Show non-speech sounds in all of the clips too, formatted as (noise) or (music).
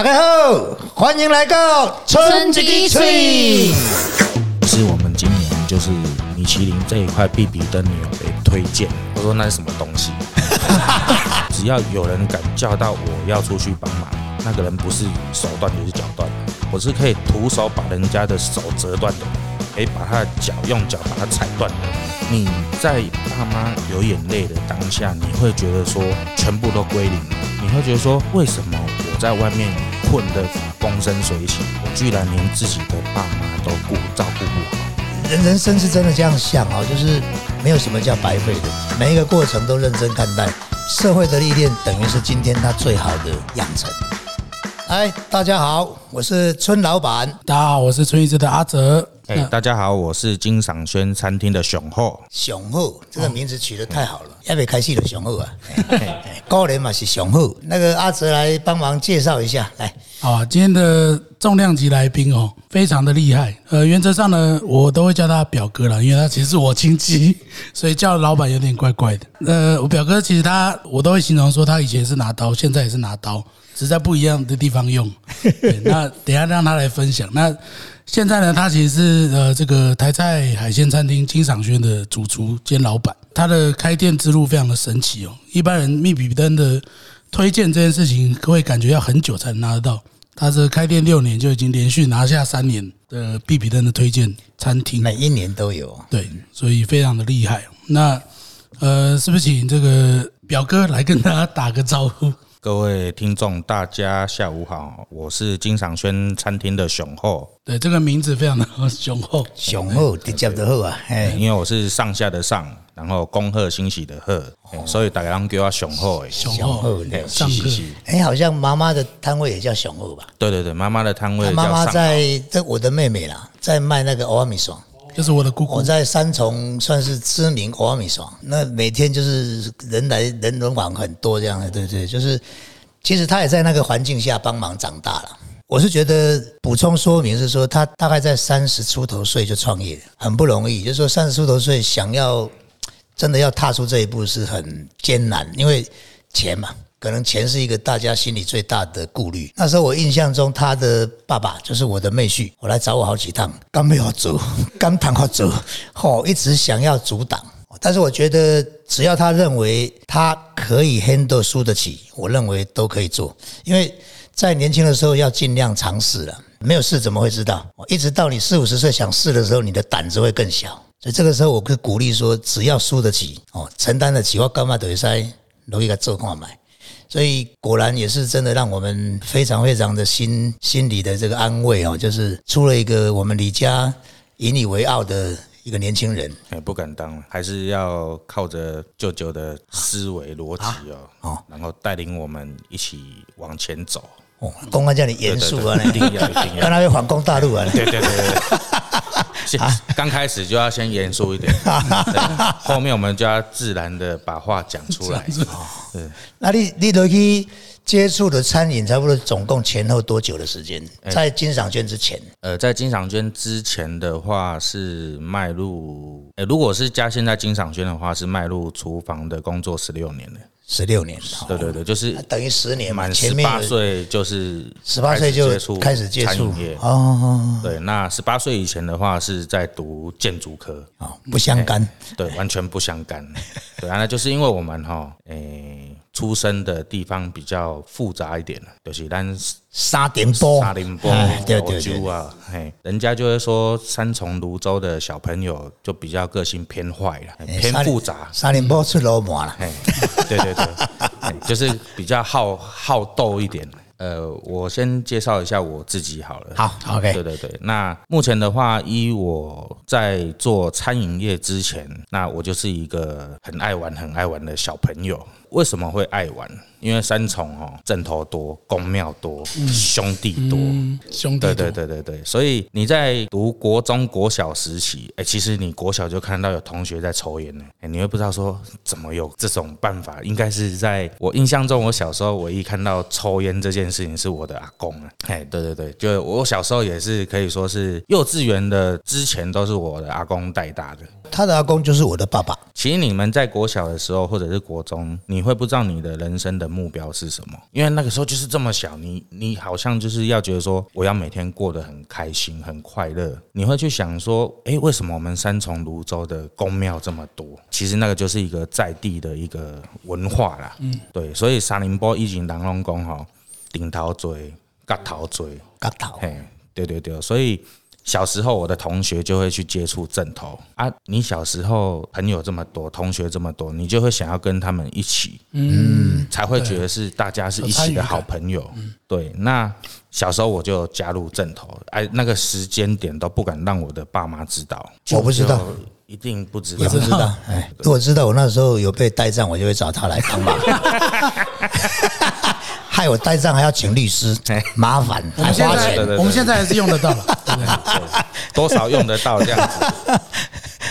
大家好，欢迎来到春季吹。是我们今年就是米其林这一块必比登牛的推荐。我说那是什么东西？(laughs) 只要有人敢叫到我要出去帮忙，那个人不是手断就是脚断，我是可以徒手把人家的手折断的，可以把他的脚用脚把它踩断的。你在爸妈流眼泪的当下，你会觉得说全部都归零，你会觉得说为什么我在外面混得风生水起，我居然连自己的爸妈都顾照顾不好。人人生是真的这样想哦，就是没有什么叫白费的，每一个过程都认真看待。社会的历练等于是今天他最好的养成。哎，大家好，我是村老板。大家好，我是村一枝的阿哲。哎、大家好，我是金赏轩餐厅的雄厚。雄厚这个名字取得太好了，要不要开戏的雄厚啊？(laughs) 高人嘛是雄厚。那个阿哲来帮忙介绍一下，来，啊，今天的重量级来宾哦，非常的厉害。呃，原则上呢，我都会叫他表哥了，因为他其实是我亲戚，(laughs) 所以叫老板有点怪怪的。呃，我表哥其实他，我都会形容说他以前是拿刀，现在也是拿刀，只是在不一样的地方用。(laughs) 对那等一下让他来分享。那现在呢，他其实是呃这个台菜海鲜餐厅金赏轩的主厨兼老板，他的开店之路非常的神奇哦。一般人密比登的推荐这件事情，会感觉要很久才能拿得到。他是开店六年就已经连续拿下三年的必比登的推荐餐厅，每一年都有。对，所以非常的厉害。那呃，是不是请这个表哥来跟大家打个招呼？各位听众，大家下午好，我是金赏轩餐厅的雄厚。对，这个名字非常的雄厚。雄厚直接就好啊，哎，因为我是上下的上，然后恭贺欣喜的贺，哎所以大家人叫我雄厚。哎，雄雄厚上课是是是哎，好像妈妈的摊位也叫雄厚吧？对对对，妈妈的摊位妈妈上在这我的妹妹啦，在卖那个欧阿米爽。就是我的姑姑，我在三重算是知名欧阿米爽，那每天就是人来人人往很多这样的，对对，就是其实他也在那个环境下帮忙长大了。我是觉得补充说明是说，他大概在三十出头岁就创业，很不容易。就是说三十出头岁想要真的要踏出这一步是很艰难，因为钱嘛，可能钱是一个大家心里最大的顾虑。那时候我印象中，他的爸爸就是我的妹婿，我来找我好几趟，刚没有走，(laughs) 刚谈好走，吼，一直想要阻挡。但是我觉得，只要他认为他可以 handle 输得起，我认为都可以做，因为在年轻的时候要尽量尝试了，没有试怎么会知道？一直到你四五十岁想试的时候，你的胆子会更小。所以这个时候，我会鼓励说，只要输得起，哦，承担得起，我干嘛等于塞容易个做看买。所以果然也是真的让我们非常非常的心心里的这个安慰哦，就是出了一个我们李家引以为傲的一个年轻人。哎，不敢当，还是要靠着舅舅的思维逻辑哦，哦然后带领我们一起往前走。哦，公安叫你严肃啊，一定要一定要让他会反攻大陆啊。对对对对，(laughs) 先刚开始就要先严肃一点，(laughs) 对后面我们就要自然的把话讲出来。对，那你你都去接触的餐饮，差不多总共前后多久的时间？哎。在金赏圈之前，呃，在金赏圈之前的话是迈入，呃，如果是加现在金赏圈的话，是迈入厨房的工作十六年了。十六年，对对对，就是等于十年嘛。满前面十八岁就是十八岁就开始接触业。哦对，那十八岁以前的话是在读建筑科，啊，不相干。对，完全不相干。(laughs) 对啊，那就是因为我们哈，诶、出生的地方比较复杂一点，就是咱沙田波，沙林波哎、对对对，啊，嘿，人家就会说三重泸州的小朋友就比较个性偏坏了，偏复杂。沙点波出罗马了。嘿，对对对，(laughs) 就是比较好好斗一点。呃，我先介绍一下我自己好了。好，OK 对对对，那目前的话，依我在做餐饮业之前，那我就是一个很爱玩、很爱玩的小朋友。为什么会爱玩？因为三重哦，枕头多，公庙多，兄弟多。嗯，兄弟对多对对对对，所以你在读国中、国小时期，哎，其实你国小就看到有同学在抽烟呢，哎，你会不知道说怎么有这种办法？应该是在我印象中，我小时候唯一看到抽烟这件事情是我的阿公啊，哎，对对对，就我小时候也是可以说是幼稚园的之前都是我的阿公带大的。他的阿公就是我的爸爸。其实你们在国小的时候，或者是国中，你你会不知道你的人生的目标是什么，因为那个时候就是这么小，你你好像就是要觉得说，我要每天过得很开心、很快乐。你会去想说，哎，为什么我们三重泸州的宫庙这么多？其实那个就是一个在地的一个文化啦。嗯，对，所以沙林波以前人拢讲吼，顶头嘴、角头嘴，角头，嘿，对对对，所以小时候我的同学就会去接触正头。啊。你小时候朋友这么多，同学这么多，你就会想要跟他们一起，嗯，才会觉得是大家是一起的好朋友。对，那小时候我就加入正头，哎，那个时间点都不敢让我的爸妈知道，我不知道。就一定不知道，也不知道。(laughs) 哎，如果知道我那时候有被带账，我就会找他来帮忙。(laughs) 害我带账还要请律师哎，麻烦我们现还花钱。我们现在还是用得到？(laughs) 多少用得到这样子。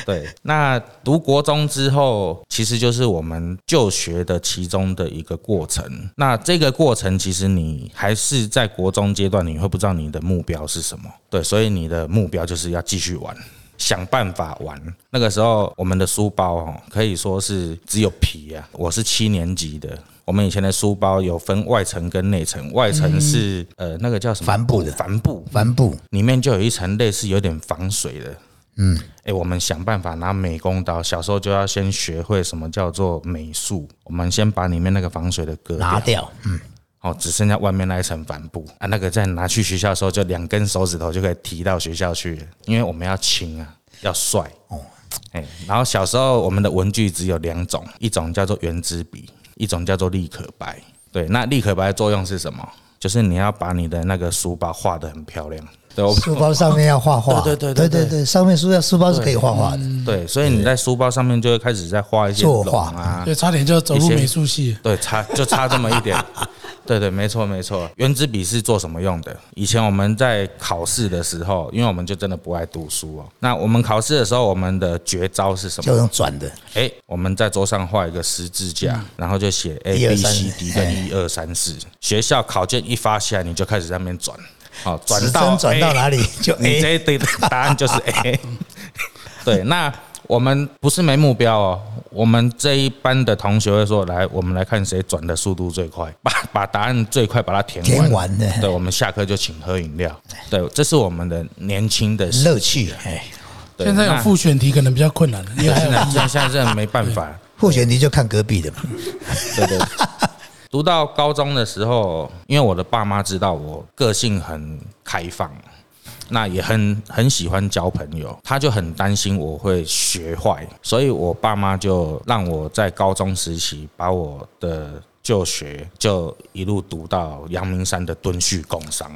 对，那读国中之后，其实就是我们就学的其中的一个过程。那这个过程，其实你还是在国中阶段，你会不知道你的目标是什么。对，所以你的目标就是要继续玩。想办法玩。那个时候，我们的书包哦，可以说是只有皮啊。我是七年级的，我们以前的书包有分外层跟内层，外层是、呃那个叫什么？帆布的。帆布，帆布。里面就有一层类似有点防水的。嗯，哎，我们想办法拿美工刀，小时候就要先学会什么叫做美术。我们先把里面那个防水的割拿，掉，嗯，哦，只剩下外面那一层帆布啊，那个在拿去学校的时候，就两根手指头就可以提到学校去了，因为我们要轻啊，要帅哦。哎，然后小时候我们的文具只有两种，一种叫做圆珠笔，一种叫做立可白。对，那立可白的作用是什么？就是你要把你的那个书包画得很漂亮。对，我书包上面要画画，对对对对对对上面书要书包是可以画画的，对，所以你在书包上面就会开始在画一些作画啊，对，差点就走入一些美术系。对，差就差这么一点。(laughs) 对对，没错没错。圆珠笔是做什么用的？以前我们在考试的时候，因为我们就真的不爱读书哦。那我们考试的时候，我们的绝招是什么就？用转的，哎，我们在桌上画一个十字架，然后就写 A B C D 跟一二三四。学校考卷一发下来，你就开始在那边转，好，转到针转到哪里就你这一堆的答案就是 A。(laughs) 对，那我们不是没目标哦，我们这一班的同学会说，来，我们来看谁转的速度最快，(laughs) 把把答案最快把它填完。填完的对，我们下课就请喝饮料。对，这是我们的年轻的时乐趣，哎，对现在有那复选题可能比较困难了，因为现在现在没办法。复选题就看隔壁的嘛，对对。读到高中的时候，因为我的爸妈知道我个性很开放，那也很很喜欢交朋友，他就很担心我会学坏，所以我爸妈就让我在高中时期把我的就学就一路读到阳明山的敦叙工商。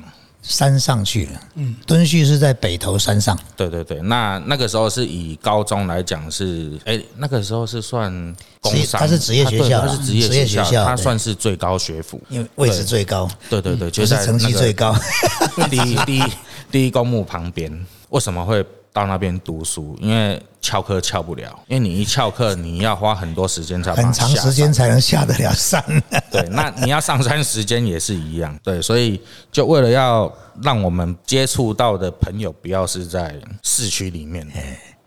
山上去了，嗯，敦叙是在北头山上，对对对，那那个时候是以高中来讲是，哎，那个时候是算工商，它是职业学校啦它是职业职业学校，它算是最高学府。因为位置最高，对对对，就是成绩最高，(laughs) 第一第一第一公墓旁边，为什么会到那边读书？因为翘课翘不了，因为你一翘课，你要花很多时间才很长时间。才能下得了山。对，那 (laughs) 你要上山时间也是一样。对，所以就为了要让我们接触到的朋友不要是在市区里面。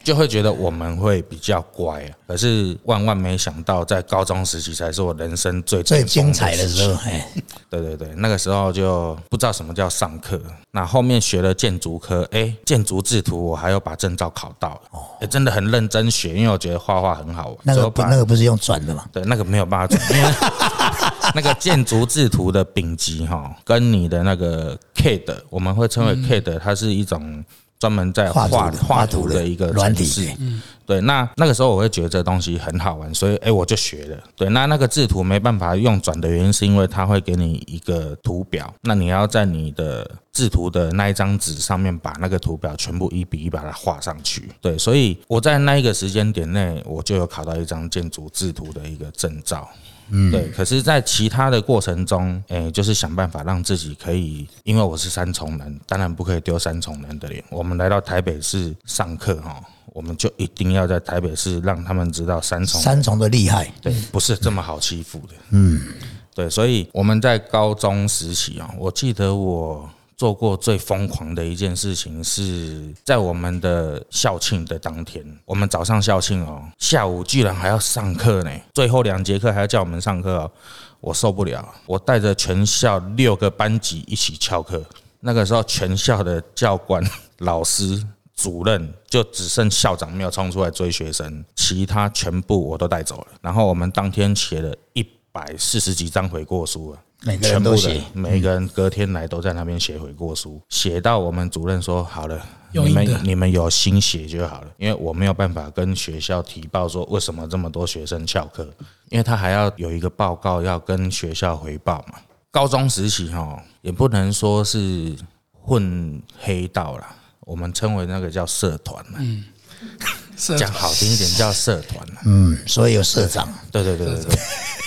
就会觉得我们会比较乖啊，可是万万没想到，在高中时期才是我人生最最精彩的时候，哎，(laughs) 对对对，那个时候就不知道什么叫上课。那后面学了建筑科，哎，建筑制图我还有把证照考到了，哎，真的很认真学，因为我觉得画画很好玩。那个不那个不是用转的嘛？对那个没有办法转，因为 (laughs) 那个建筑制图的丙级哈，跟你的那个 CAD，我们会称为 CAD，它是一种专门在画画图的画画图的一个软体程式。对，那那个时候我会觉得这东西很好玩，所以哎、我就学了。对，那那个制图没办法用转的原因，是因为它会给你一个图表，那你要在你的制图的那一张纸上面把那个图表全部一比一把它画上去。对，所以我在那一个时间点内，我就有考到一张建筑制图的一个证照。嗯，对。可是，在其他的过程中，诶、就是想办法让自己可以，因为我是三重人，当然不可以丢三重人的脸。我们来到台北市上课，哈，我们就一定要在台北市让他们知道三重三重的厉害，对，不是这么好欺负的。嗯，对，所以我们在高中时期啊，我记得我做过最疯狂的一件事情，是在我们的校庆的当天，我们早上校庆哦，下午居然还要上课呢，最后两节课还要叫我们上课哦，我受不了，我带着全校六个班级一起翘课。那个时候，全校的教官、老师、主任就只剩校长没有冲出来追学生，其他全部我都带走了。然后我们当天写了一百四十几张悔过书了。每个全部的人都写，每个人隔天来都在那边写悔过书，写到我们主任说好了，你们你们有心写就好了，因为我没有办法跟学校提报说为什么这么多学生翘课，因为他还要有一个报告要跟学校回报嘛。高中时期哈，也不能说是混黑道啦，我们称为那个叫社团嘛。嗯 (laughs) 讲好听一点叫社团啦。嗯，所以有社长，对对对对对。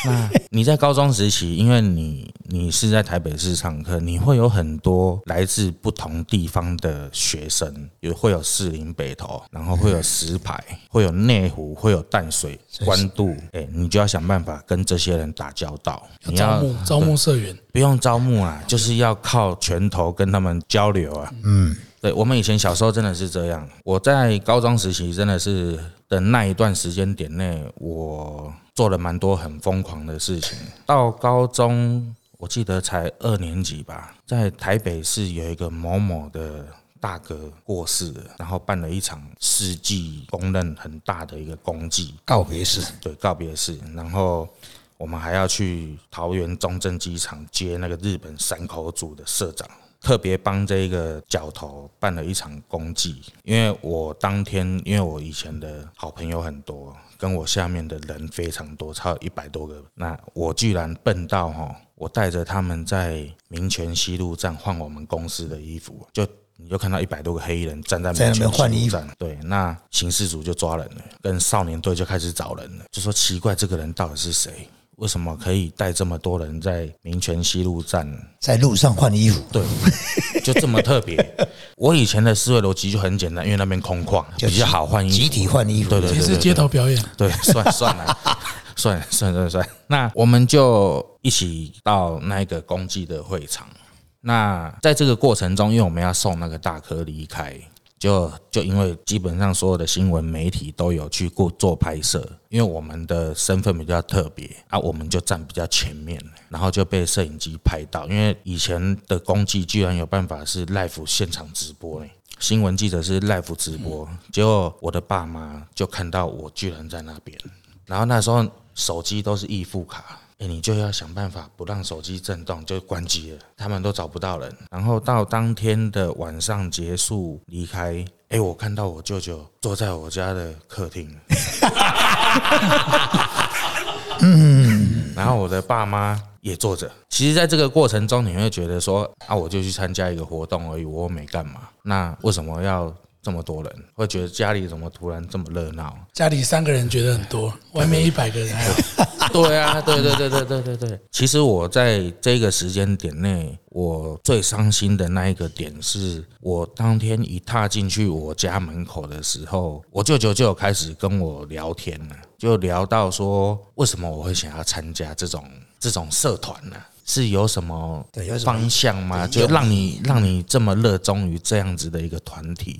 那 (laughs) 你在高中时期，因为你你是在台北市上课，你会有很多来自不同地方的学生，有会有士林北投，然后会有石牌，会有内湖，会有淡水、关渡，哎，你就要想办法跟这些人打交道。你要招募招募社员，不用招募啊，就是要靠拳头跟他们交流啊。嗯，对，我们以前小时候真的是这样。我在高中时期真的是的那一段时间点内，我做了蛮多很疯狂的事情。到高中，我记得才二年级吧，在台北市有一个某某的。大哥过世了，然后办了一场世纪公认很大的一个公祭，告别式，对告别式，然后我们还要去桃园中正机场接那个日本山口组的社长，特别帮这个角头办了一场公祭，因为我当天因为我以前的好朋友很多，跟我下面的人非常多，超一百多个，那我居然笨到哈，我带着他们在民权西路站换我们公司的衣服，就。你就看到一百多个黑衣人站在民权换衣服西路站，对，那刑事组就抓人了，跟少年队就开始找人了，就说奇怪，这个人到底是谁？为什么可以带这么多人在民权西路站？在路上换衣服，对，就这么特别。(laughs) 我以前的思维逻辑就很简单，因为那边空旷，比较好换衣服，集体换衣服，对对对是街头表演，对，算算了，算了 (laughs) 算了算了。那我们就一起到那个公祭的会场。那在这个过程中，因为我们要送那个大哥离开，就就因为基本上所有的新闻媒体都有去过做拍摄，因为我们的身份比较特别啊，我们就站比较前面，然后就被摄影机拍到。因为以前的工具居然有办法是 live 现场直播呢，新闻记者是 live 直播，结果我的爸妈就看到我居然在那边，然后那时候手机都是易付卡。哎，你就要想办法不让手机震动，就关机了。他们都找不到人，然后到当天的晚上结束离开。哎，我看到我舅舅坐在我家的客厅，(laughs) 嗯，然后我的爸妈也坐着。其实，在这个过程中，你会觉得说啊，我就去参加一个活动而已，我没干嘛，那为什么要这么多人？会觉得家里怎么突然这么热闹？家里三个人觉得很多，(laughs) 外面一百个人。(laughs) 对啊，对对对对对对对。其实我在这个时间点内，我最伤心的那一个点是，我当天一踏进去我家门口的时候，我舅舅就有开始跟我聊天了，就聊到说，为什么我会想要参加这种这种社团呢？是有什么方向吗？就让你让你这么热衷于这样子的一个团体？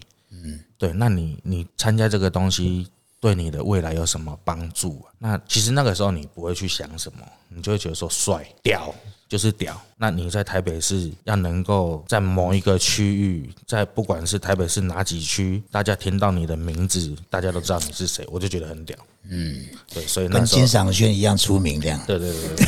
嗯，对，那你你参加这个东西。对你的未来有什么帮助？那其实那个时候你不会去想什么，你就会觉得说帅屌就是屌。那你在台北市要能够在某一个区域，在不管是台北市哪几区，大家听到你的名字，大家都知道你是谁，我就觉得很屌。嗯，对，所以那跟金赏轩一样出名这样。对对对对。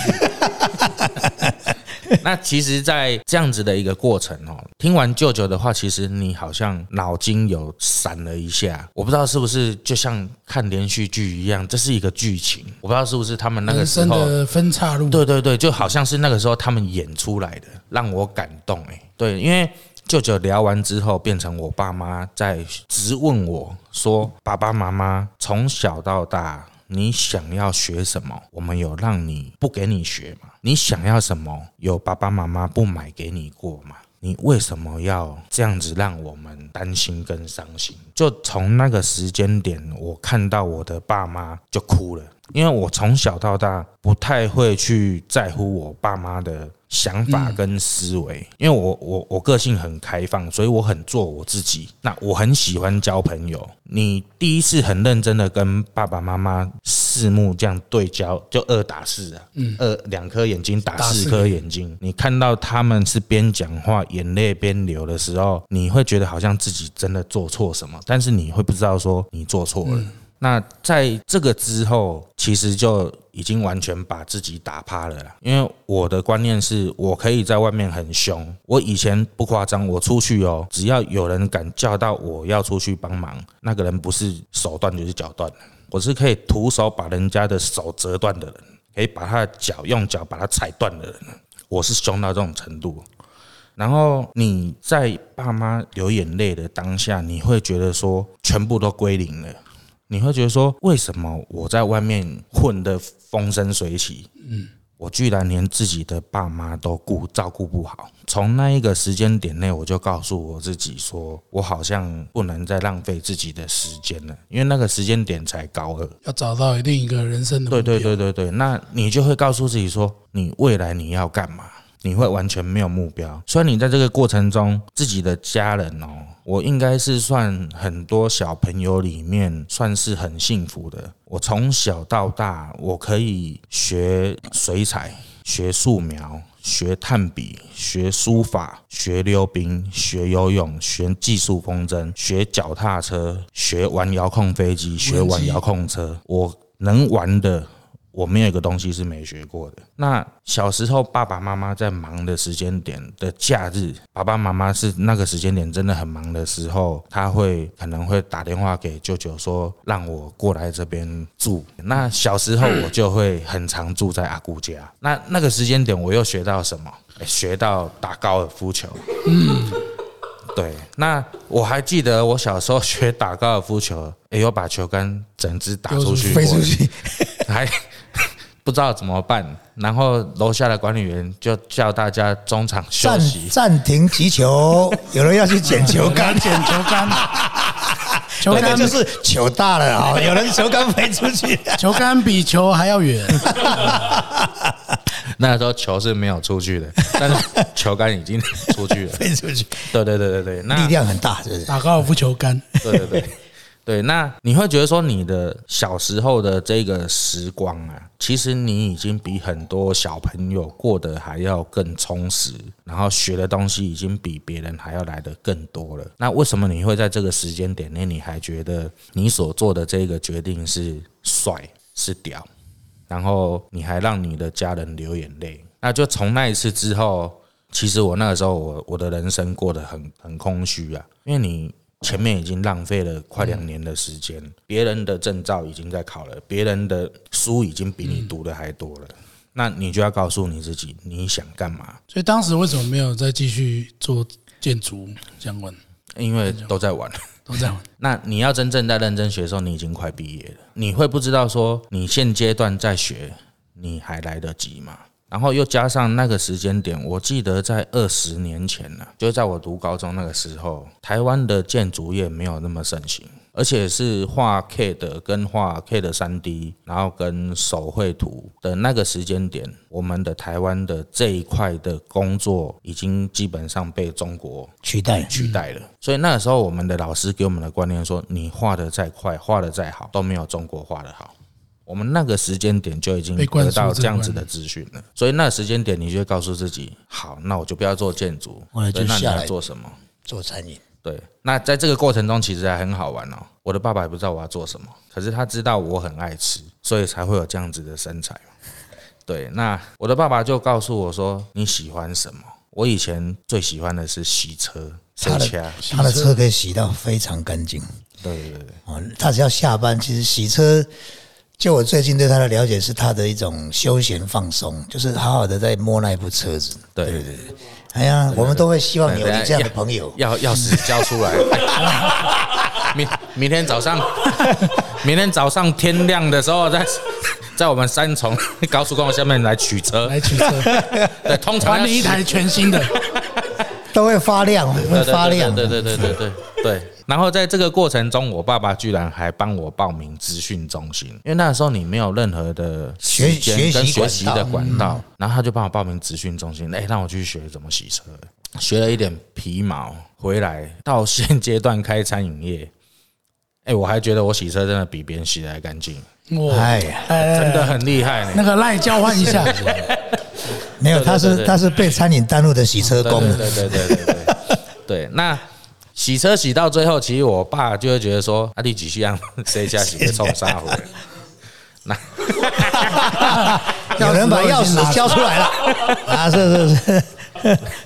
(laughs) (laughs) 那其实，在这样子的一个过程哦，听完舅舅的话，其实你好像脑筋有闪了一下，我不知道是不是就像看连续剧一样，这是一个剧情，我不知道是不是他们那个时候，的分岔路，对对对，就好像是那个时候他们演出来的，让我感动哎，对，因为。舅舅聊完之后，变成我爸妈在直问我说：“爸爸妈妈从小到大，你想要学什么？我们有让你不给你学吗？你想要什么？有爸爸妈妈不买给你过吗？”你为什么要这样子让我们担心跟伤心？就从那个时间点，我看到我的爸妈就哭了，因为我从小到大不太会去在乎我爸妈的想法跟思维，因为我我我个性很开放，所以我很做我自己。那我很喜欢交朋友。你第一次很认真的跟爸爸妈妈四目这样对焦，就二打四啊，嗯二两颗眼睛打四颗眼睛。你看到他们是边讲话眼泪边流的时候，你会觉得好像自己真的做错什么，但是你会不知道说你做错了。那在这个之后，其实就已经完全把自己打趴了啦。因为我的观念是，我可以在外面很凶。我以前不夸张，我出去哦，只要有人敢叫到我要出去帮忙，那个人不是手断就是脚断。我是可以徒手把人家的手折断的人，可以把他的脚用脚把他踩断的人。我是凶到这种程度。然后你在爸妈流眼泪的当下，你会觉得说，全部都归零了。你会觉得说，为什么我在外面混得风生水起，嗯，我居然连自己的爸妈都顾照顾不好？从那一个时间点内，我就告诉我自己说，我好像不能再浪费自己的时间了，因为那个时间点才高二，要找到另一个人生的对对对对对，那你就会告诉自己说，你未来你要干嘛？你会完全没有目标。所以你在这个过程中，自己的家人哦，我应该是算很多小朋友里面算是很幸福的。我从小到大，我可以学水彩、学素描、学炭笔、学书法、学溜冰、学游泳、学技术风筝、学脚踏车、学玩遥控飞机、学玩遥控车，我能玩的。我没有一个东西是没学过的。那小时候爸爸妈妈在忙的时间点的假日，爸爸妈妈是那个时间点真的很忙的时候，他会可能会打电话给舅舅说让我过来这边住。那小时候我就会很常住在阿姑家。那那个时间点我又学到什么？学到打高尔夫球。嗯，(laughs) 对。那我还记得我小时候学打高尔夫球，哎，有把球杆整只打出去，飞出去，还。不知道怎么办，然后楼下的管理员就叫大家中场休息，暂停击球，有人要去捡球杆，捡球杆，(laughs) 球杆就是球大了啊，有人球杆飞出去，球杆比球还要远。(laughs) 那时候球是没有出去的，但是球杆已经出去了，(laughs) 飞出去。对对对对对，力量很大，就是打高尔夫球杆。对对对。对，那你会觉得说你的小时候的这个时光啊，其实你已经比很多小朋友过得还要更充实，然后学的东西已经比别人还要来的更多了。那为什么你会在这个时间点内，你还觉得你所做的这个决定是帅是屌，然后你还让你的家人流眼泪？那就从那一次之后，其实我那个时候我我的人生过得很很空虚啊，因为你。前面已经浪费了快两年的时间，别人的证照已经在考了，别人的书已经比你读的还多了，那你就要告诉你自己你想干嘛。所以当时为什么没有再继续做建筑相关？因为都在玩，都在玩。那你要真正在认真学的时候，你已经快毕业了，你会不知道说你现阶段在学，你还来得及吗？然后又加上那个时间点，我记得在二十年前呢，就在我读高中那个时候，台湾的建筑业没有那么盛行，而且是画 K 的跟画 K 的三 D，然后跟手绘图的那个时间点，我们的台湾的这一块的工作已经基本上被中国取代取代了。所以那个时候，我们的老师给我们的观念说，你画的再快，画的再好，都没有中国画的好。我们那个时间点就已经得到这样子的资讯了，所以那时间点你就会告诉自己：好，那我就不要做建筑，那你要做什么？做餐饮。对，那在这个过程中其实还很好玩哦。我的爸爸也不知道我要做什么，可是他知道我很爱吃，所以才会有这样子的身材。对，那我的爸爸就告诉我说：你喜欢什么？我以前最喜欢的是洗车，他的他的车可以洗到非常干净。对对对，哦，他只要下班，其实洗车。就我最近对他的了解是他的一种休闲放松，就是好好的在摸那一部车子。对对对，哎呀，我们都会希望有你这样的朋友。要钥匙交出来。(laughs) 明明天早上，明天早上天亮的时候，在在我们三重高速公路下面来取车，来取车。(laughs) 对，通常你一台全新的。(laughs) 都会发亮，会发亮。对对对对对对对。然后在这个过程中，我爸爸居然还帮我报名资讯中心，因为那时候你没有任何的学跟学习学习的管管道，然后他就帮我报名资讯中心，哎，让我去学怎么洗车，学了一点皮毛，回来到现阶段开餐饮业，哎，我还觉得我洗车真的比别人洗的还干净，哇，哎呀，哎真的很厉害呢。那个赖交换一下，(laughs) 没有，他是他是被餐饮耽误的洗车工。对对对对对对对。那洗车洗到最后，其实我爸就会觉得说，啊，你继续让谁家洗会冲杀回？(laughs) (laughs) 有人把钥匙交出来了 (laughs) 啊！是是是，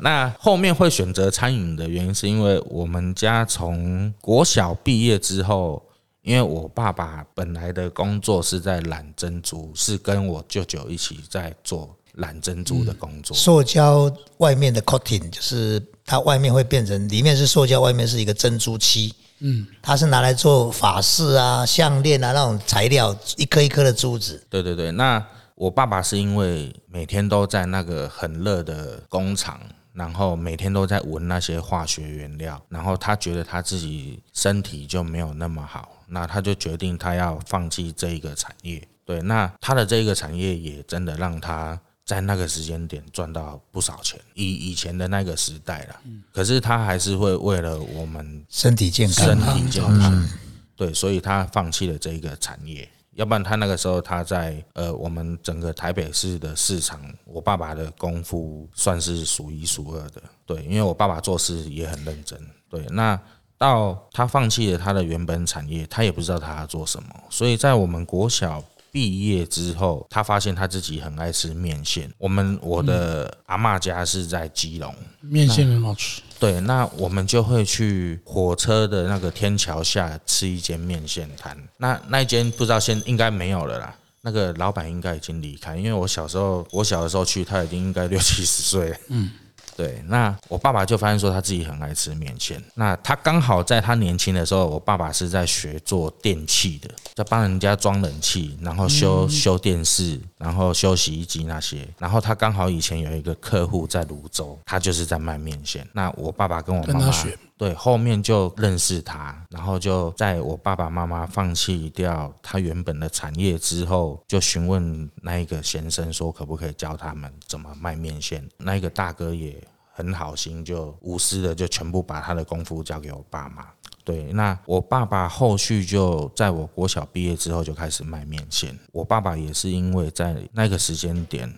那后面会选择餐饮的原因，是因为我们家从国小毕业之后，因为我爸爸本来的工作是在染珍珠，是跟我舅舅一起在做染珍珠的工作。塑胶外面的 coating 就是它外面会变成里面是塑胶，外面是一个珍珠漆。嗯，它是拿来做法饰啊、项链啊那种材料，一颗一颗的珠子。对对对，那我爸爸是因为每天都在那个很热的工厂，然后每天都在闻那些化学原料，然后他觉得他自己身体就没有那么好，那他就决定他要放弃这一个产业。对，那他的这一个产业也真的让他在那个时间点赚到不少钱，以以前的那个时代了。可是他还是会为了我们身体健康身啊，体健康，对，所以他放弃了这一个产业。要不然他那个时候他在呃我们整个台北市的市场，我爸爸的功夫算是数一数二的。对，因为我爸爸做事也很认真。对，那到他放弃了他的原本产业，他也不知道他要做什么，所以在我们国小。毕业之后，他发现他自己很爱吃面线。我们我的阿妈家是在基隆，面线很好吃，对，那我们就会去火车的那个天桥下吃一间面线摊。那那一间不知道现应该没有了啦，那个老板应该已经离开，因为我小时候我小的时候去，他已经应该六七十岁了。嗯。对，那我爸爸就发现说他自己很爱吃面线。那他刚好在他年轻的时候，我爸爸是在学做电器的，在帮人家装冷气，然后修修电视，然后修洗衣机那些。然后他刚好以前有一个客户在泸州，他就是在卖面线。那我爸爸跟我妈妈对后面就认识他，然后就在我爸爸妈妈放弃掉他原本的产业之后，就询问那一个先生说可不可以教他们怎么卖面线。那一个大哥也很好心，就无私的就全部把他的功夫交给我爸妈。对，那我爸爸后续就在我国小毕业之后就开始卖面线。我爸爸也是因为在那个时间点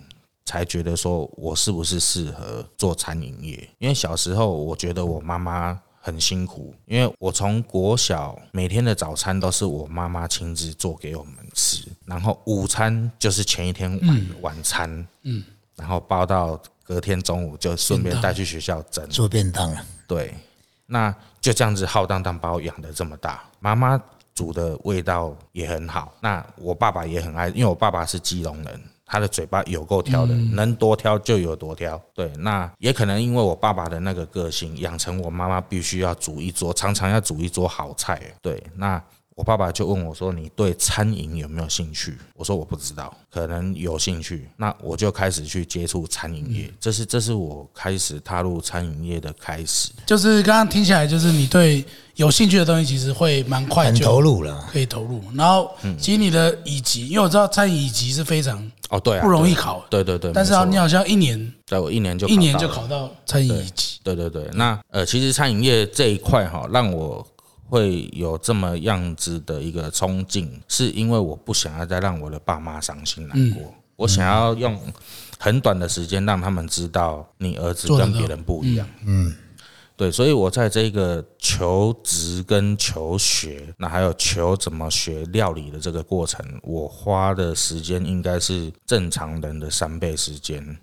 才觉得说我是不是适合做餐饮业，因为小时候我觉得我妈妈。很辛苦，因为我从国小每天的早餐都是我妈妈亲自做给我们吃，然后午餐就是前一天晚、晚餐，嗯，然后包到隔天中午就顺便带去学校蒸，做便当了。对，那就这样子浩荡荡把我养的这么大，妈妈煮的味道也很好。那我爸爸也很爱，因为我爸爸是基隆人，他的嘴巴有够挑的，能多挑就有多挑。对，那也可能因为我爸爸的那个个性，养成我妈妈必须要煮一桌，常常要煮一桌好菜。对，那。我爸爸就问我说：“你对餐饮有没有兴趣？”我说：“我不知道，可能有兴趣。”那我就开始去接触餐饮业，这是这是我开始踏入餐饮业的开始。就是刚刚听起来，就是你对有兴趣的东西，其实会蛮快很就投入了。可以投入。然后，其实你的乙级，因为我知道餐饮乙级是非常哦，对啊，不容易考，对对对，但是啊你好像一年对我一年就一年考到了就考到餐饮乙级，对对对，那呃，其实餐饮业这一块哈，让我会有这么样子的一个冲劲，是因为我不想要再让我的爸妈伤心难过，我想要用很短的时间让他们知道你儿子跟别人不一样。嗯，对，所以我在这个求职跟求学，那还有求怎么学料理的这个过程，我花的时间应该是正常人的三倍时间。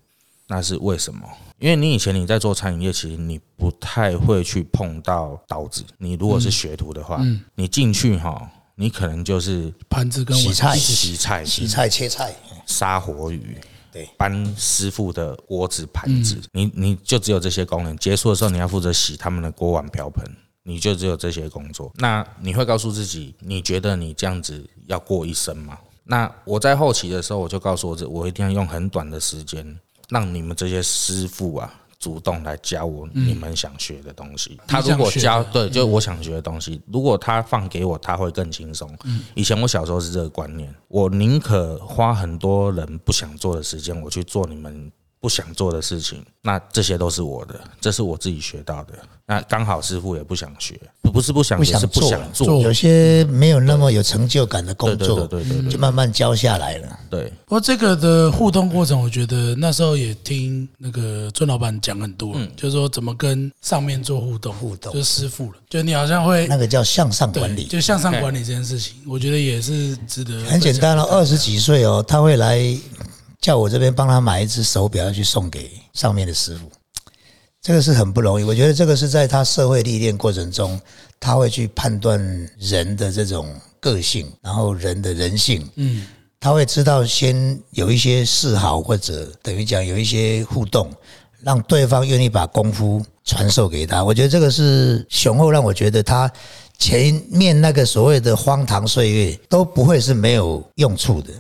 那是为什么？因为你以前你在做餐饮业，其实你不太会去碰到刀子。你如果是学徒的话，你进去哈，你可能就是盘子跟洗菜洗菜、洗菜切菜，杀活鱼，对，搬师傅的锅子盘子，你你就只有这些功能。结束的时候，你要负责洗他们的锅碗瓢盆，你就只有这些工作。那你会告诉自己，你觉得你这样子要过一生吗？那我在后期的时候，我就告诉我自己，我一定要用很短的时间，让你们这些师傅啊。主动来教我你们想学的东西。他如果教对，就是我想学的东西，如果他放给我，他会更轻松。以前我小时候是这个观念，我宁可花很多人不想做的时间，我去做你们不想做的事情。那这些都是我的，这是我自己学到的。那刚好师傅也不想学，不不是不想学，不想是不做想做。有些没有那么有成就感的工作，对对就慢慢教下来了。对，不过这个的互动过程，我觉得那时候也听那个尊老板讲很多，就是说怎么跟上面做互动，互动就是师傅了，就你好像会那个叫向上管理，就向上管理这件事情，我觉得也是值得很简单哦，二十几岁哦，他会来叫我这边帮他买一只手表，要去送给上面的师傅。这个是很不容易，我觉得这个是在他社会历练过程中，他会去判断人的这种个性，然后人的人性，嗯，他会知道先有一些示好，或者等于讲有一些互动，让对方愿意把功夫传授给他。我觉得这个是雄厚，让我觉得他前面那个所谓的荒唐岁月都不会是没有用处的。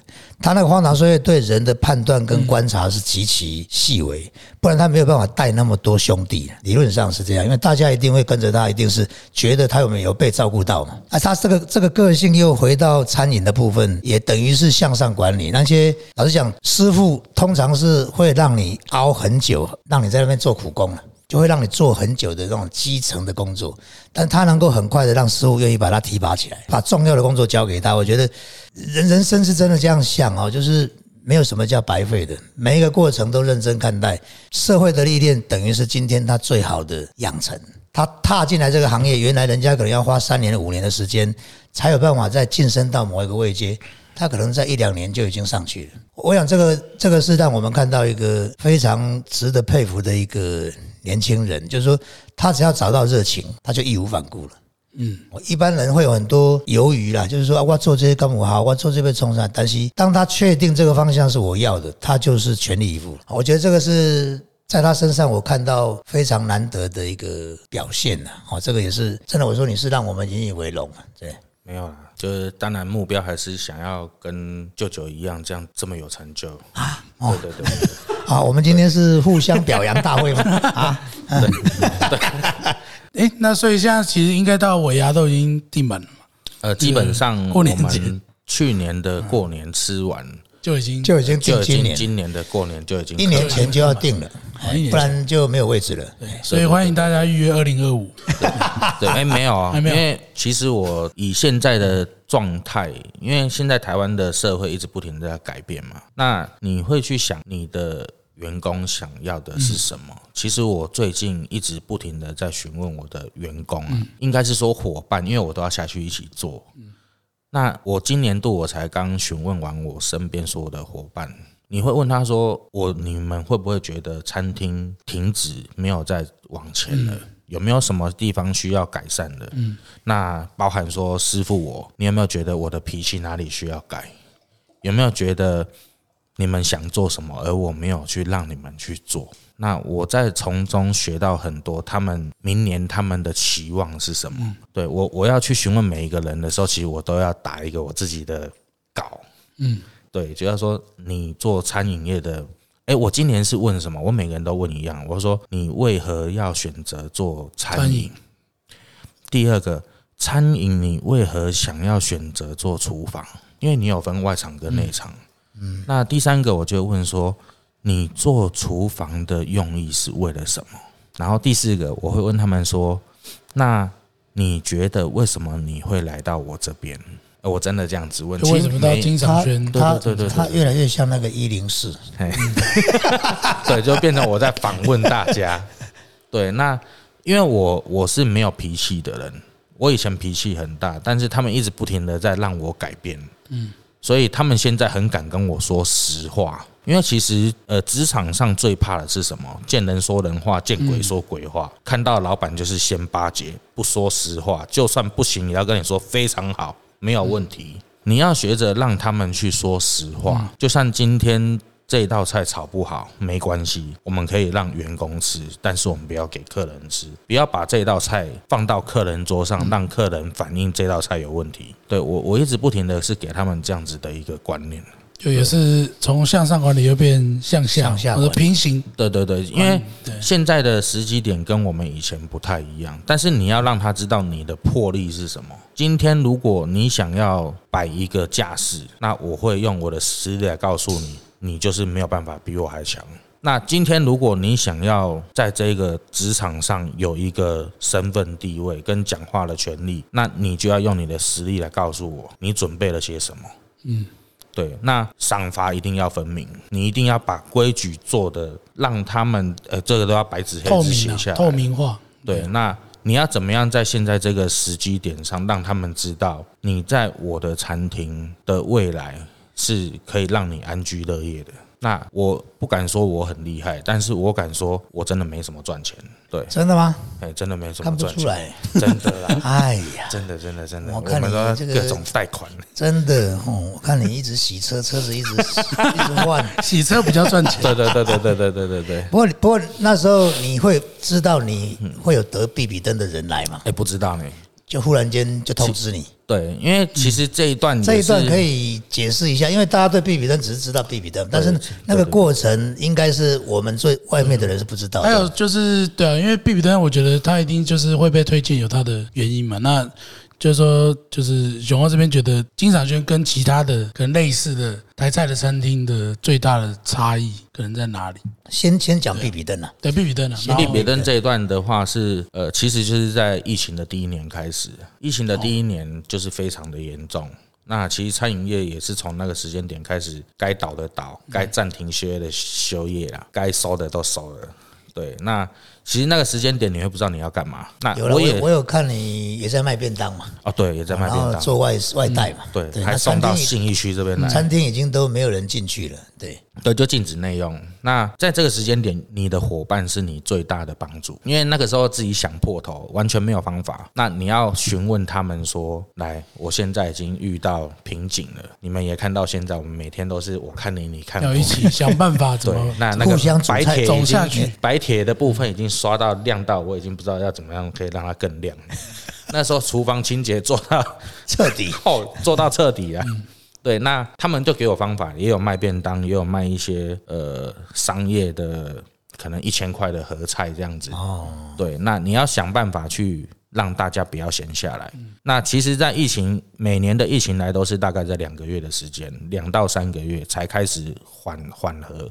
他那个荒唐岁月对人的判断跟观察是极其细微，不然他没有办法带那么多兄弟。理论上是这样，因为大家一定会跟着他，一定是觉得他有没有被照顾到嘛。啊，他这个这个个性又回到餐饮的部分，也等于是向上管理。那些老实讲，师傅通常是会让你熬很久，让你在那边做苦工了。就会让你做很久的这种基层的工作，但他能够很快的让师傅愿意把他提拔起来，把重要的工作交给他。我觉得人人生是真的这样想哦，就是没有什么叫白费的，每一个过程都认真看待。社会的历练等于是今天他最好的养成。他踏进来这个行业，原来人家可能要花三年、五年的时间，才有办法再晋升到某一个位阶。他可能在一两年就已经上去了。我想这个这个是让我们看到一个非常值得佩服的一个年轻人，就是说他只要找到热情，他就义无反顾了。嗯，一般人会有很多犹豫啦，就是说、啊、我做这些干嘛好，我做这边冲上，但是当他确定这个方向是我要的，他就是全力以赴。我觉得这个是在他身上我看到非常难得的一个表现呐。哦，这个也是真的，我说你是让我们引以为荣啊，对。没有啦，就是当然目标还是想要跟舅舅一样，这样这么有成就。啊！对对对对。好，(laughs) 我们今天是互相表扬大会嘛？啊，(laughs) 哎，那所以现在其实应该到尾牙都已经订满了嘛，呃，基本上我过年节。们去年的过年吃完，就已经就已经就今年，今年的过年就已经一年前就要定了，不然就没有位置了。所以欢迎大家预约二零二五。(laughs) 对，哎，没有啊，还没有因为其实我以现在的状态，因为现在台湾的社会一直不停的在改变嘛，那你会去想你的员工想要的是什么？其实我最近一直不停的在询问我的员工啊，应该是说伙伴，因为我都要下去一起做。那我今年度我才刚询问完我身边所有的伙伴，你会问他说：“我你们会不会觉得餐厅停止没有再往前了？有没有什么地方需要改善的？”嗯，那包含说师傅我，你有没有觉得我的脾气哪里需要改？有没有觉得你们想做什么，而我没有去让你们去做？那我在从中学到很多，他们明年他们的期望是什么？对我，我要去询问每一个人的时候，其实我都要打一个我自己的稿。嗯，对，就要说你做餐饮业的，哎，我今年是问什么？我每个人都问一样，我说你为何要选择做餐饮餐饮？第二个，餐饮你为何想要选择做厨房？因为你有分外场跟内场。嗯，那第三个，我就问说，你做厨房的用意是为了什么？然后第四个，我会问他们说，那你觉得为什么你会来到我这边？呃我真的这样子问，就为什么到其实金长轩？他对对对对他越来越像那个一零四，嘿对，就变成我在访问大家。对，那因为我我是没有脾气的人，我以前脾气很大，但是他们一直不停的在让我改变，嗯，所以他们现在很敢跟我说实话。因为其实呃，职场上最怕的是什么？见人说人话，见鬼说鬼话。看到老板就是先巴结，不说实话，就算不行，也要跟你说非常好，没有问题。你要学着让他们去说实话，就像今天这道菜炒不好没关系，我们可以让员工吃，但是我们不要给客人吃，不要把这道菜放到客人桌上，让客人反映这道菜有问题。对我，我一直不停的是给他们这样子的一个观念。就也是从向上管理又变向下，或者平行。对对对，因为现在的时机点跟我们以前不太一样，但是你要让他知道你的魄力是什么。今天如果你想要摆一个架势，那我会用我的实力来告诉你，你就是没有办法比我还强。那今天如果你想要在这个职场上有一个身份地位跟讲话的权利，那你就要用你的实力来告诉我你准备了些什么。嗯，对，那赏罚一定要分明，你一定要把规矩做的让他们呃，这个都要白纸黑字写下来。透明化。对，那你要怎么样在现在这个时机点上，让他们知道你在我的餐厅的未来是可以让你安居乐业的。那我不敢说我很厉害，但是我敢说我真的没什么赚钱。对，真的吗？哎，真的没什看不么赚钱，出来。真的啦，(laughs) 哎呀，真的真的真的，我我看你各种贷款。真的哦，我看你一直洗车，车子一直 (laughs) 一直换。洗车比较赚钱，对对对对对对对对对。不过不过那时候你会知道你会有得比比登的人来吗？哎，不知道呢。就忽然间就通知你。对，因为其实这一段这一段可以以解释一下，因为大家对比比登只是知道比比登，但是那个过程应该是我们最外面的人是不知道还有。就是，对啊，因为比比登，我觉得他一定就是会被推荐，有他的原因嘛。那就是说，就是熊猫这边觉得金赏轩跟其他的可能类似的台菜的餐厅的最大的差异可能在哪里？先先讲比比登啊，对，比比登啊，然后利比登这一段的话是呃，其实就是在疫情的第一年开始，疫情的第一年就是非常的严重。那其实餐饮业也是从那个时间点开始，该倒的倒，该暂停休业的休业啦，该收的都收了。对，那其实那个时间点你会不知道你要干嘛。那有了，我也我我有看你也在卖便当嘛，哦，对，也在卖便当，做外外带嘛，对，对，还送到信义区这边来。餐厅已经都没有人进去了，对，对，就禁止内用。那在这个时间点，你的伙伴是你最大的帮助，因为那个时候自己想破头，完全没有方法。那你要询问他们说：“来，我现在已经遇到瓶颈了。你们也看到，现在我们每天都是我看你，你看我要。一起想办法怎 (laughs) 对么，那那个白铁已经走下去白铁的部分已经刷到亮到，我已经不知道要怎么样可以让它更亮。(laughs) 那时候厨房清洁做到彻底 (laughs) 后，做到彻底啊。对，那他们就给我方法，也有卖便当，也有卖一些呃商业的，可能一千块的盒菜这样子。哦，对，那你要想办法去让大家不要闲下来。那其实，在疫情每年的疫情来都是大概在两个月的时间，两到三个月才开始缓缓和。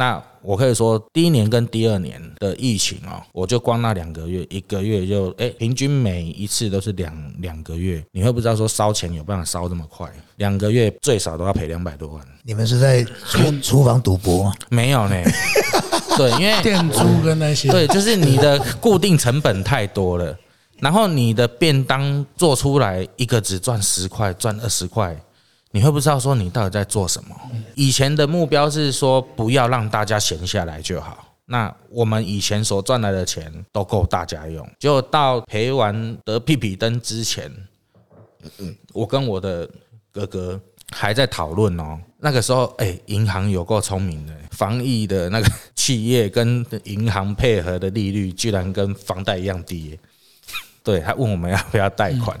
那我可以说，第一年跟第二年的疫情哦，我就光那两个月，一个月就哎、平均每一次都是两两个月，你会不知道说烧钱有办法烧这么快，两个月最少都要赔两百多万，你们是在厨厨房赌博吗？没有呢？(laughs) 对，因为店租跟那些，对，就是你的固定成本太多了，然后你的便当做出来一个只赚十块，赚二十块，你会不知道说你到底在做什么。以前的目标是说不要让大家闲下来就好。那我们以前所赚来的钱都够大家用，就到赔完得屁屁灯之前，我跟我的哥哥还在讨论哦。那个时候，哎、银行有够聪明的，防疫的那个企业跟银行配合的利率居然跟房贷一样低。对他问我们要不要贷款，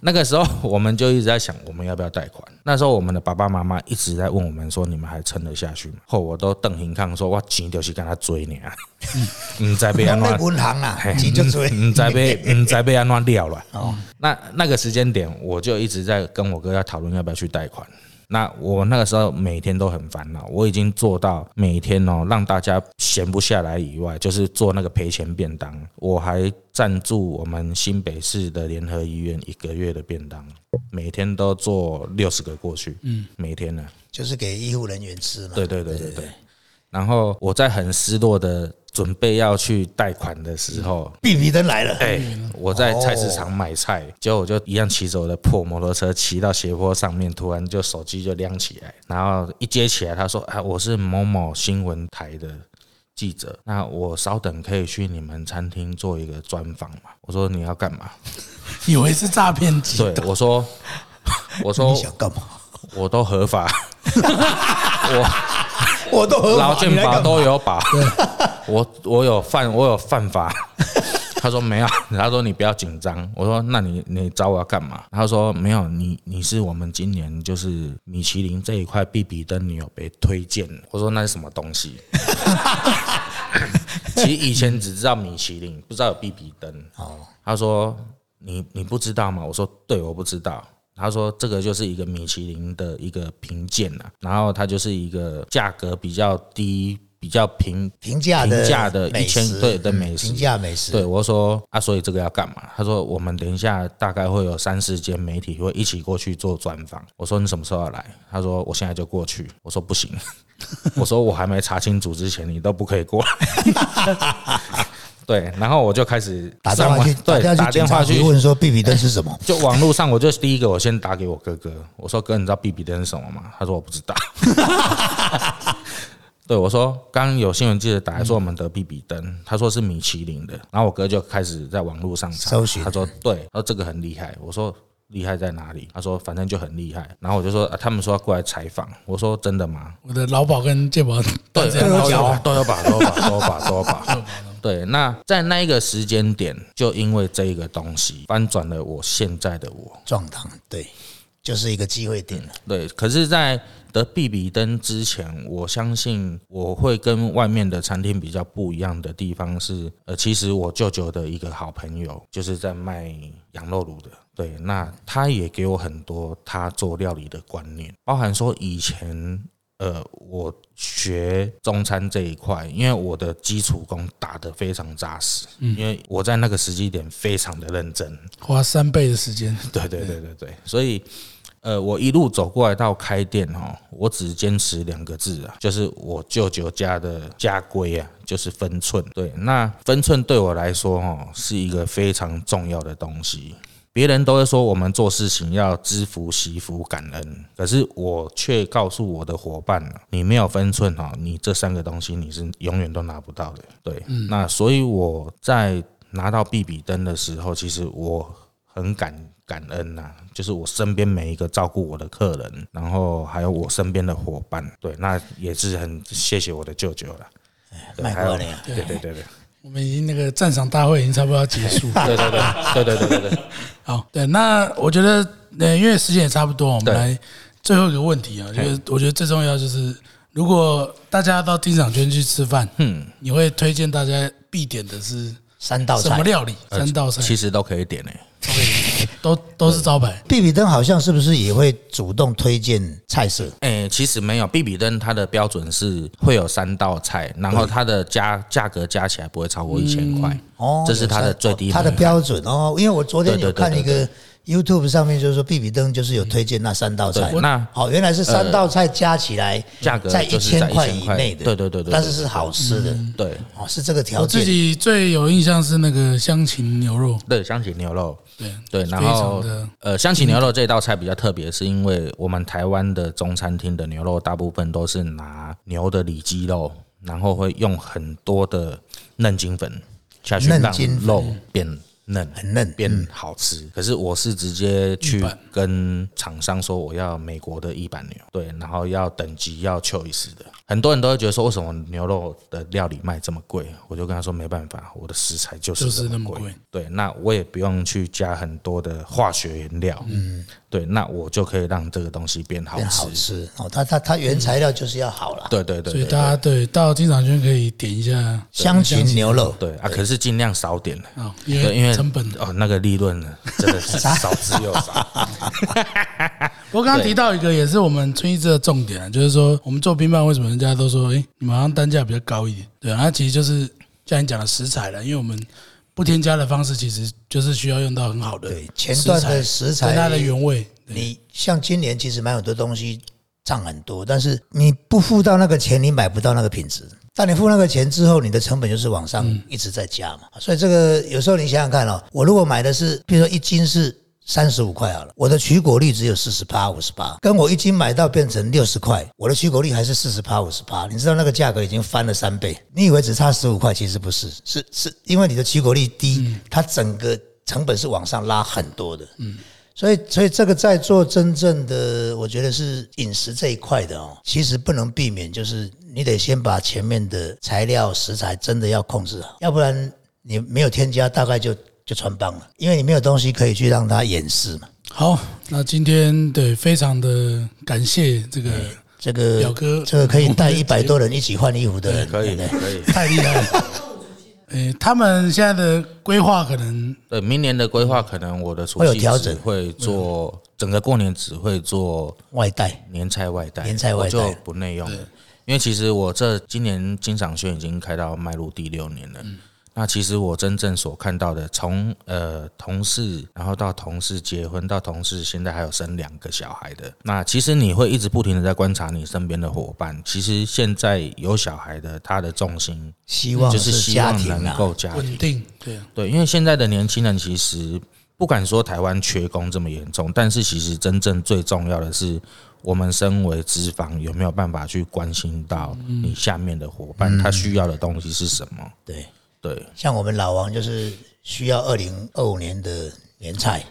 那个时候我们就一直在想我们要不要贷款。那时候我们的爸爸妈妈一直在问我们说：“你们还撑得下去吗？”后我都瞪 hình 抗说：“我钱就是跟他追你啊，唔知被安那怎银行啊，钱就追。唔知被唔知被安怎了了。哦，那那个时间点，我就一直在跟我哥在讨论要不要去贷款。那我那个时候每天都很烦恼，我已经做到每天哦让大家闲不下来以外，就是做那个赔钱便当，我还赞助我们新北市的联合医院一个月的便当，每天都做六十个过去，嗯，每天呢，就是给医护人员吃嘛。对对对对对。然后我在很失落的准备要去贷款的时候，比比登来了，哎、我在菜市场买菜，结果我就一样骑着我的破摩托车骑到斜坡上面，突然就手机就亮起来，然后一接起来，他说：“啊，我是某某新闻台的记者，那我稍等可以去你们餐厅做一个专访嘛？”我说：“你要干嘛以为是诈骗？”集对，我说：“我 (laughs) 说你想干嘛？我都合法，(laughs) 我都合法劳健保你来干嘛都有保，我我有犯我有犯法，(laughs) 他说没有，他说你不要紧张。我说那你你找我要干嘛？他说没有，你你是我们今年就是米其林这一块必比灯，你有被推荐。我说那是什么东西？(laughs) 其实以前只知道米其林，不知道有必比灯。哦，他说你你不知道吗？我说对，我不知道。他说这个就是一个米其林的一个评鉴呐，然后它就是一个价格比较低。比较平平价的平价的一千对的美食平价美食，对我说啊，所以这个要干嘛？他说我们等一下大概会有三四间媒体会一起过去做专访。我说你什么时候要来？他说我现在就过去。我说不行，(laughs) 我说我还没查清楚之前你都不可以过来。对，然后我就开始打电话去，对，打电话去问说 B B 灯是什么？(laughs) 就网络上，我就第一个我先打给我哥哥，我说哥，你知道 B B 灯是什么吗？他说我不知道。(laughs) 对我说，刚刚有新闻记者打来说我们得比比登，(laughs) 他说是米其林的，然后我哥就开始在网络上搜寻，他说对，他说这个很厉害，我说厉害在哪里？他说反正就很厉害，然后我就说他们说要过来采访，我说真的吗？我的劳保跟健保对都有都有把都有把都有把都有把，对，那在那一个时间点，就因为这一个东西翻转了我现在的我。状态，对，就是一个机会点了，对，可是，在得比比登之前，我相信我会跟外面的餐厅比较不一样的地方是，呃，其实我舅舅的一个好朋友就是在卖羊肉炉的，对，那他也给我很多他做料理的观念，包含说以前，呃，我学中餐这一块，因为我的基础功打得非常扎实，嗯，因为我在那个时机点非常的认真，花三倍的时间，(laughs) 对对对对对，所以。呃，我一路走过来到开店哈，我只坚持两个字啊，就是我舅舅家的家规啊，就是分寸。对，那分寸对我来说哈，是一个非常重要的东西。别人都会说我们做事情要知福、惜福、感恩，可是我却告诉我的伙伴你没有分寸哈，你这三个东西你是永远都拿不到的。对，那所以我在拿到比比灯的时候，其实我很感。感恩呐，就是我身边每一个照顾我的客人，然后还有我身边的伙伴，对，那也是很谢谢我的舅舅了。卖过了，对对对对。我们已经那个赞赏大会已经差不多要结束，对对对对对对对对。(laughs) 好，对，那我觉得，呃，因为时间也差不多，我们来最后一个问题啊，就是我觉得最重要就是，如果大家到丁长圈去吃饭，嗯，你会推荐大家必点的是三道菜。什么料理？三道菜。其实都可以点诶。都都是招牌。必比登好像是不是也会主动推荐菜色？哎，其实没有。必比登它的标准是会有三道菜，然后它的加价格加起来不会超过一千块。哦，这是它的最低。它的标准哦，因为我昨天有看一个。YouTube 上面就是说，必比登就是有推荐那三道菜。那好，原来是三道菜加起来价格在一千块以内的。对对对对。但是是好吃的。对。哦，是这个条件。我自己最有印象是那个香芹牛肉。对，香芹牛肉。对对，然后呃，香芹牛肉这道菜比较特别，是因为我们台湾的中餐厅的牛肉大部分都是拿牛的里脊肉，然后会用很多的嫩筋粉下去让肉变。嫩很嫩，变好吃。可是我是直接去跟厂商说，我要美国的一板牛，对，然后要等级要 choice 的。很多人都会觉得说，为什么牛肉的料理卖这么贵？我就跟他说，没办法，我的食材就是就是那么贵。对，那我也不用去加很多的化学原料。嗯。对，那我就可以让这个东西变好吃。好吃哦，它它它原材料就是要好了。对对对。所以大家对到金场圈可以点一下香芹牛肉。对啊，可是尽量少点啊，因为因为成本哦，那个利润呢，(laughs) 真的是少之又少。我刚刚提到一个，也是我们春一枝的重点，就是说我们做冰棒，为什么人家都说，哎，你们好像单价比较高一点？对啊，其实就是像你讲的食材了，因为我们。不添加的方式，其实就是需要用到很好的对前段的食材，它的原味。你像今年其实买很多东西涨很多，但是你不付到那个钱，你买不到那个品质。但你付那个钱之后，你的成本就是往上一直在加嘛。所以这个有时候你想想看哦，我如果买的是，比如说一斤是。三十五块好了，我的取果率只有四十八、五十八，跟我一斤买到变成六十块，我的取果率还是四十八、五十八。你知道那个价格已经翻了三倍，你以为只差十五块，其实不是，是是因为你的取果率低，它整个成本是往上拉很多的。嗯，所以所以这个在做真正的，我觉得是饮食这一块的哦，其实不能避免，就是你得先把前面的材料食材真的要控制好，要不然。你没有添加，大概就就穿帮了，因为你没有东西可以去让他掩饰嘛。好，那今天对非常的感谢这个这个表哥这个可以带一百多人一起换衣服的人，可以对不对可以。太厉害了。诶，(laughs) 他们现在的规划可能对，明年的规划可能我的除会有调整会做整个过年只会做外带年菜外带，年菜外带就不内用了。因为其实我这今年金赏轩已经开到迈入第六年了。嗯那其实我真正所看到的，从呃同事，然后到同事结婚，到同事现在还有生两个小孩的，那其实你会一直不停的在观察你身边的伙伴。其实现在有小孩的，他的重心希望就是希望能家庭啊，够家庭稳定，对啊，对，因为现在的年轻人其实不敢说台湾缺工这么严重，但是其实真正最重要的是，我们身为资方有没有办法去关心到你下面的伙伴，他需要的东西是什么？对，对，像我们老王就是需要二零二五年的年菜，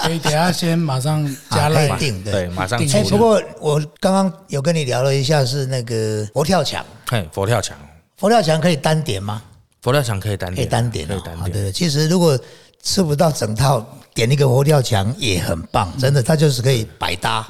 可以等一下先马上加赖以定对。对，马上定哎，出不过我刚刚有跟你聊了一下，是那个佛跳墙，嘿，佛跳墙，佛跳墙可以单点吗？佛跳墙可以单可，以单点哦可以单，点。对。其实如果吃不到整套，点一个佛跳墙也很棒，真的，它就是可以百搭。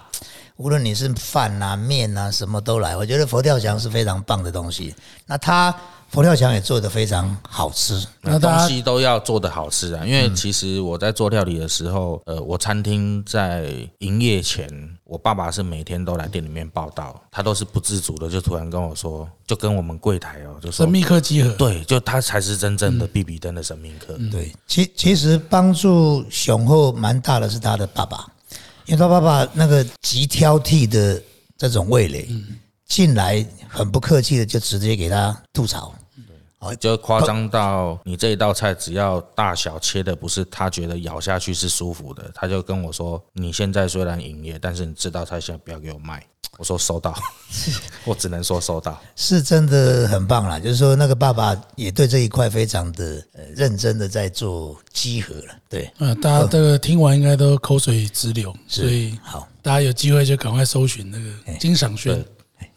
无论你是饭啊、面啊，什么都来。我觉得佛跳墙是非常棒的东西。那它佛跳墙也做得非常好吃，那东西都要做得好吃啊，因为其实我在做料理的时候，呃，我餐厅在营业前，我爸爸是每天都来店里面报道，他都是不自主的，就突然跟我说，就跟我们柜台哦，就说神秘客集合，对，就他才是真正的比比登的神秘客。对，其其实帮助雄厚蛮大的是他的爸爸，因为他爸爸那个极挑剔的这种味蕾，进来很不客气的就直接给他吐槽。就夸张到你这一道菜只要大小切的不是他觉得咬下去是舒服的，他就跟我说：“你现在虽然营业，但是你这道菜现在不要给我卖。”我说收到，(laughs) 我只能说收到。是真的很棒啦，就是说那个爸爸也对这一块非常的呃认真的在做稽核了。对，呃，大家这个听完应该都口水直流，所以好，大家有机会就赶快搜寻那个金赏轩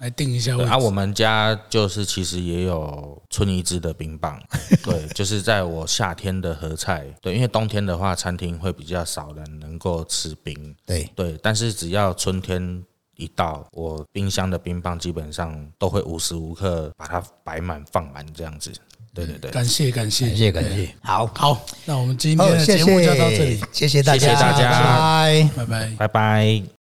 来定一下位啊，我们家就是其实也有春一枝的冰棒，(laughs) 对，就是在我夏天的合菜，对，因为冬天的话，餐厅会比较少人能够吃冰，对，对，但是只要春天一到，我冰箱的冰棒基本上都会无时无刻把它摆满放满这样子。对对对，感谢感谢。感谢感谢，好，好，那我们今，天的谢。节目就，到这里，谢谢大家，谢谢大家。拜拜。拜拜。拜拜。